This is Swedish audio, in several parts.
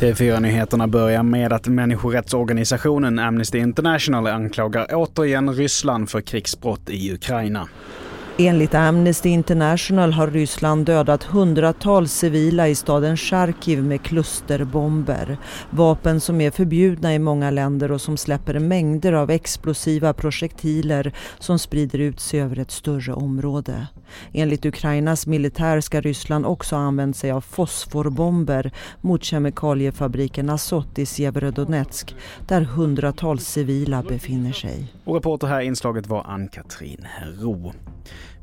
TV4-nyheterna börjar med att människorättsorganisationen Amnesty International anklagar återigen Ryssland för krigsbrott i Ukraina. Enligt Amnesty International har Ryssland dödat hundratals civila i staden Charkiv med klusterbomber. Vapen som är förbjudna i många länder och som släpper mängder av explosiva projektiler som sprider ut sig över ett större område. Enligt Ukrainas militär ska Ryssland också ha använt sig av fosforbomber mot kemikaliefabriken Azot i Severodonetsk där hundratals civila befinner sig. Och reporter här i inslaget var Ann-Katrin Ro.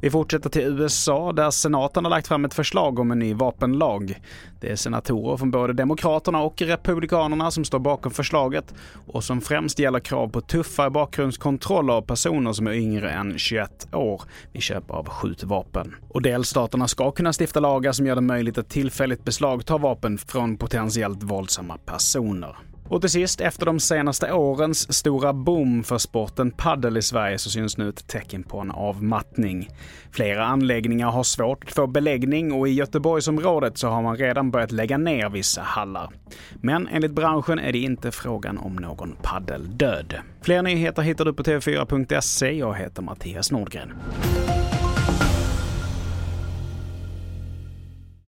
Vi fortsätter till USA där senaten har lagt fram ett förslag om en ny vapenlag. Det är senatorer från både Demokraterna och Republikanerna som står bakom förslaget och som främst gäller krav på tuffare bakgrundskontroller av personer som är yngre än 21 år vid köp av skjutvapen. Och delstaterna ska kunna stifta lagar som gör det möjligt att tillfälligt beslagta vapen från potentiellt våldsamma personer. Och till sist, efter de senaste årens stora boom för sporten paddel i Sverige så syns nu ett tecken på en avmattning. Flera anläggningar har svårt att få beläggning och i Göteborgsområdet så har man redan börjat lägga ner vissa hallar. Men enligt branschen är det inte frågan om någon paddeldöd. Fler nyheter hittar du på tv4.se. Jag heter Mattias Nordgren.